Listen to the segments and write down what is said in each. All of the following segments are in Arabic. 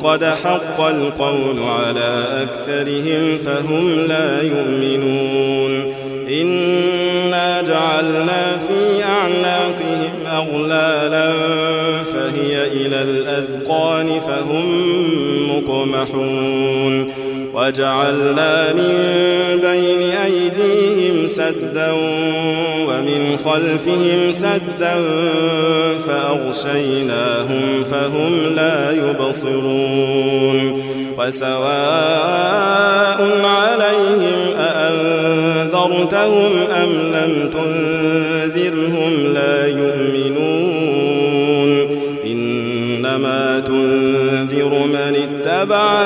لقد حق القول على أكثرهم فهم لا يؤمنون. إنا جعلنا في أعناقهم أغلالا فهي إلى الأذقان فهم مقمحون. وجعلنا من بين أيديهم سدا ومن خلفهم سدا فأغشيناهم فهم لا يبصرون وسواء عليهم أأنذرتهم أم لم تنذرهم لا يؤمنون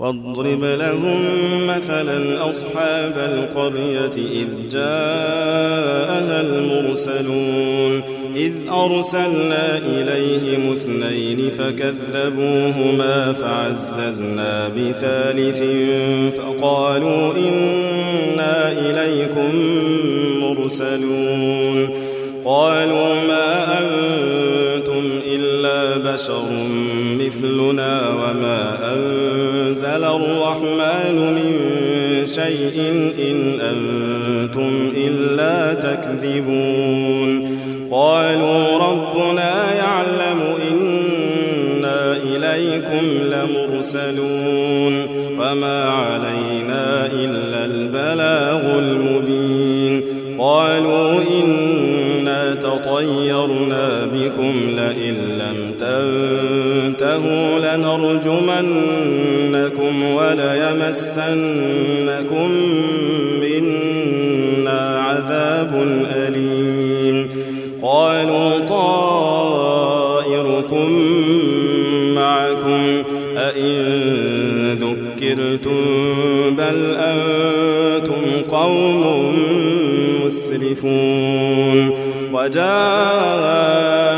واضرب لهم مثلا أصحاب القرية إذ جاءها المرسلون إذ أرسلنا إليهم اثنين فكذبوهما فعززنا بثالث فقالوا إنا إليكم مرسلون قالوا ما أنتم إلا بشر الرحمن من شيء إن أنتم إلا تكذبون. قالوا ربنا يعلم إنا إليكم لمرسلون. وما علينا إلا البلاغ المبين. قالوا إنا تطيرنا بكم لئن لنرجمنكم وليمسنكم منا عذاب أليم. قالوا طائركم معكم أئن ذكرتم بل أنتم قوم مسرفون. وجاء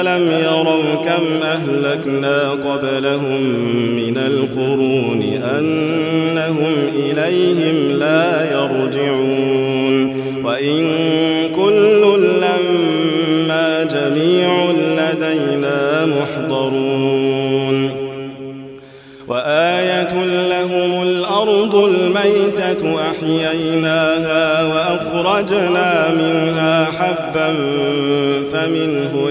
ألم يروا كم أهلكنا قبلهم من القرون أنهم إليهم لا يرجعون وإن كل لما جميع لدينا محضرون وآية لهم الأرض الميتة أحييناها وأخرجنا منها حبا فمنه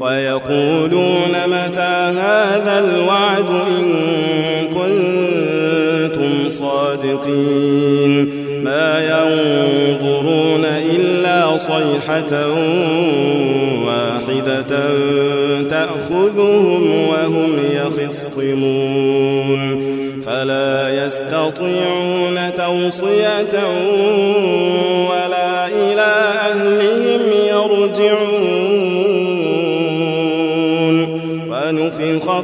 ويقولون متى هذا الوعد إن كنتم صادقين ما ينظرون إلا صيحة واحدة تأخذهم وهم يخصمون فلا يستطيعون توصية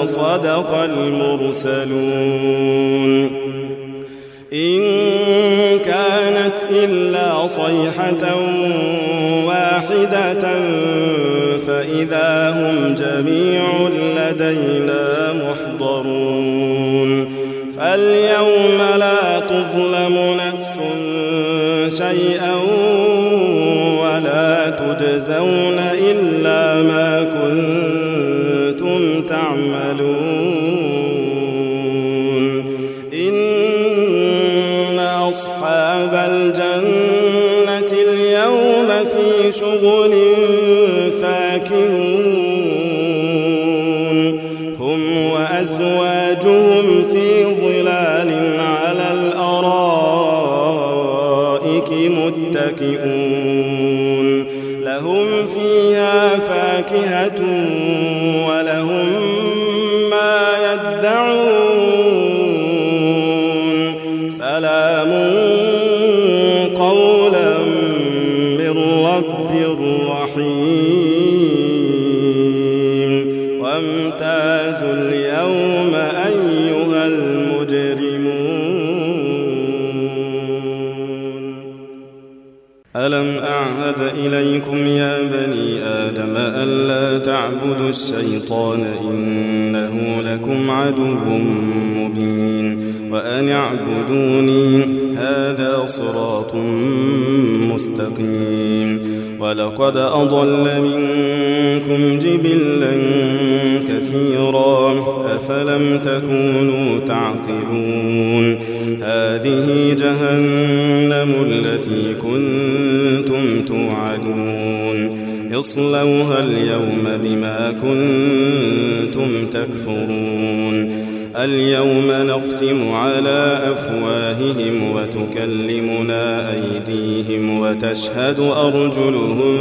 وصدق المرسلون. إن كانت إلا صيحة واحدة فإذا هم جميع لدينا محضرون. فاليوم لا تظلم نفس شيئا ولا تجزون إلا ما كنتم تعملون. إن أصحاب الجنة اليوم في شغل فاكهون. هم وأزواجهم في ظلال على الأرائك متكئون. لهم فيها فاكهة أعهد إليكم يا بني آدم ألا تعبدوا الشيطان إنه لكم عدو مبين وأن اعبدوني هذا صراط مستقيم ولقد أضل منكم جبلا كثيرا أفلم تكونوا تعقلون هذه جهنم التي كنتم توعدون. اصلوها اليوم بما كنتم تكفرون. اليوم نختم على أفواههم وتكلمنا أيديهم وتشهد أرجلهم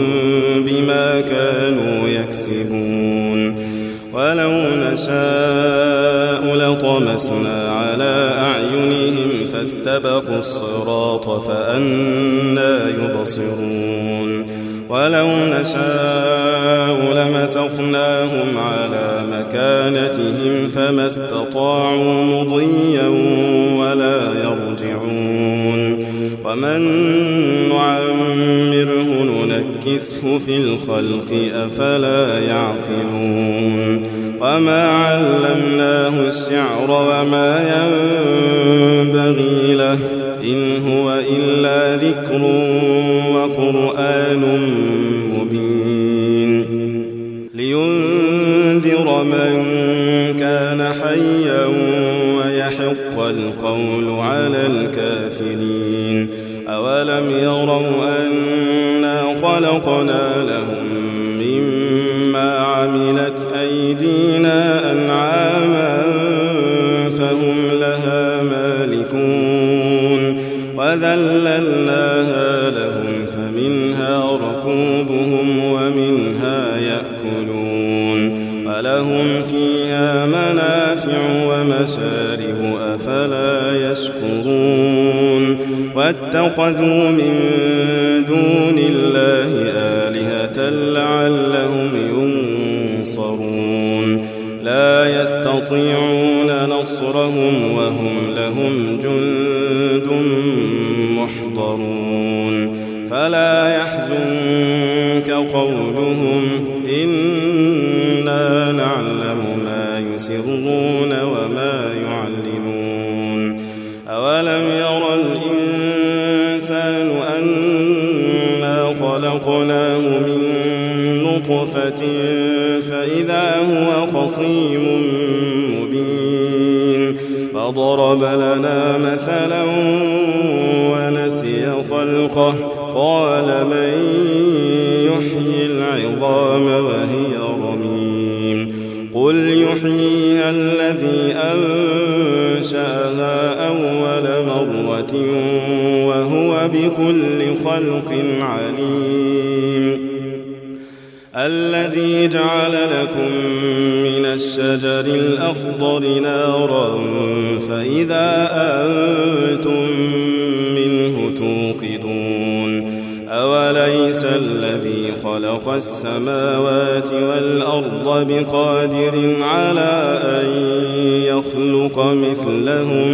بما كانوا يكسبون. ولو نشاء لطمسنا فاستبقوا الصراط فأنا يبصرون. ولو نشاء لمسخناهم على مكانتهم فما استطاعوا مضيا ولا يرجعون. ومن نعمره ننكسه في الخلق أفلا يعقلون. وما علمناه الشعر وما ينبغي له إن هو إلا ذكر وقرآن مبين لينذر من كان حيا ويحق القول على الكافرين أولم يروا أنا خلقنا آلهة لعلهم ينصرون. لا يستطيعون نصرهم وهم لهم جند. خلقناه من نطفة فإذا هو خصيم مبين فضرب لنا مثلا ونسي خلقه قال من يحيي العظام وهي رميم قل يحييها الذي أنشأها أول مرة بكل خلق عليم. الذي جعل لكم من الشجر الأخضر نارا فإذا أنتم منه توقدون. أوليس الذي خلق السماوات والأرض بقادر على أن يخلق مثلهم؟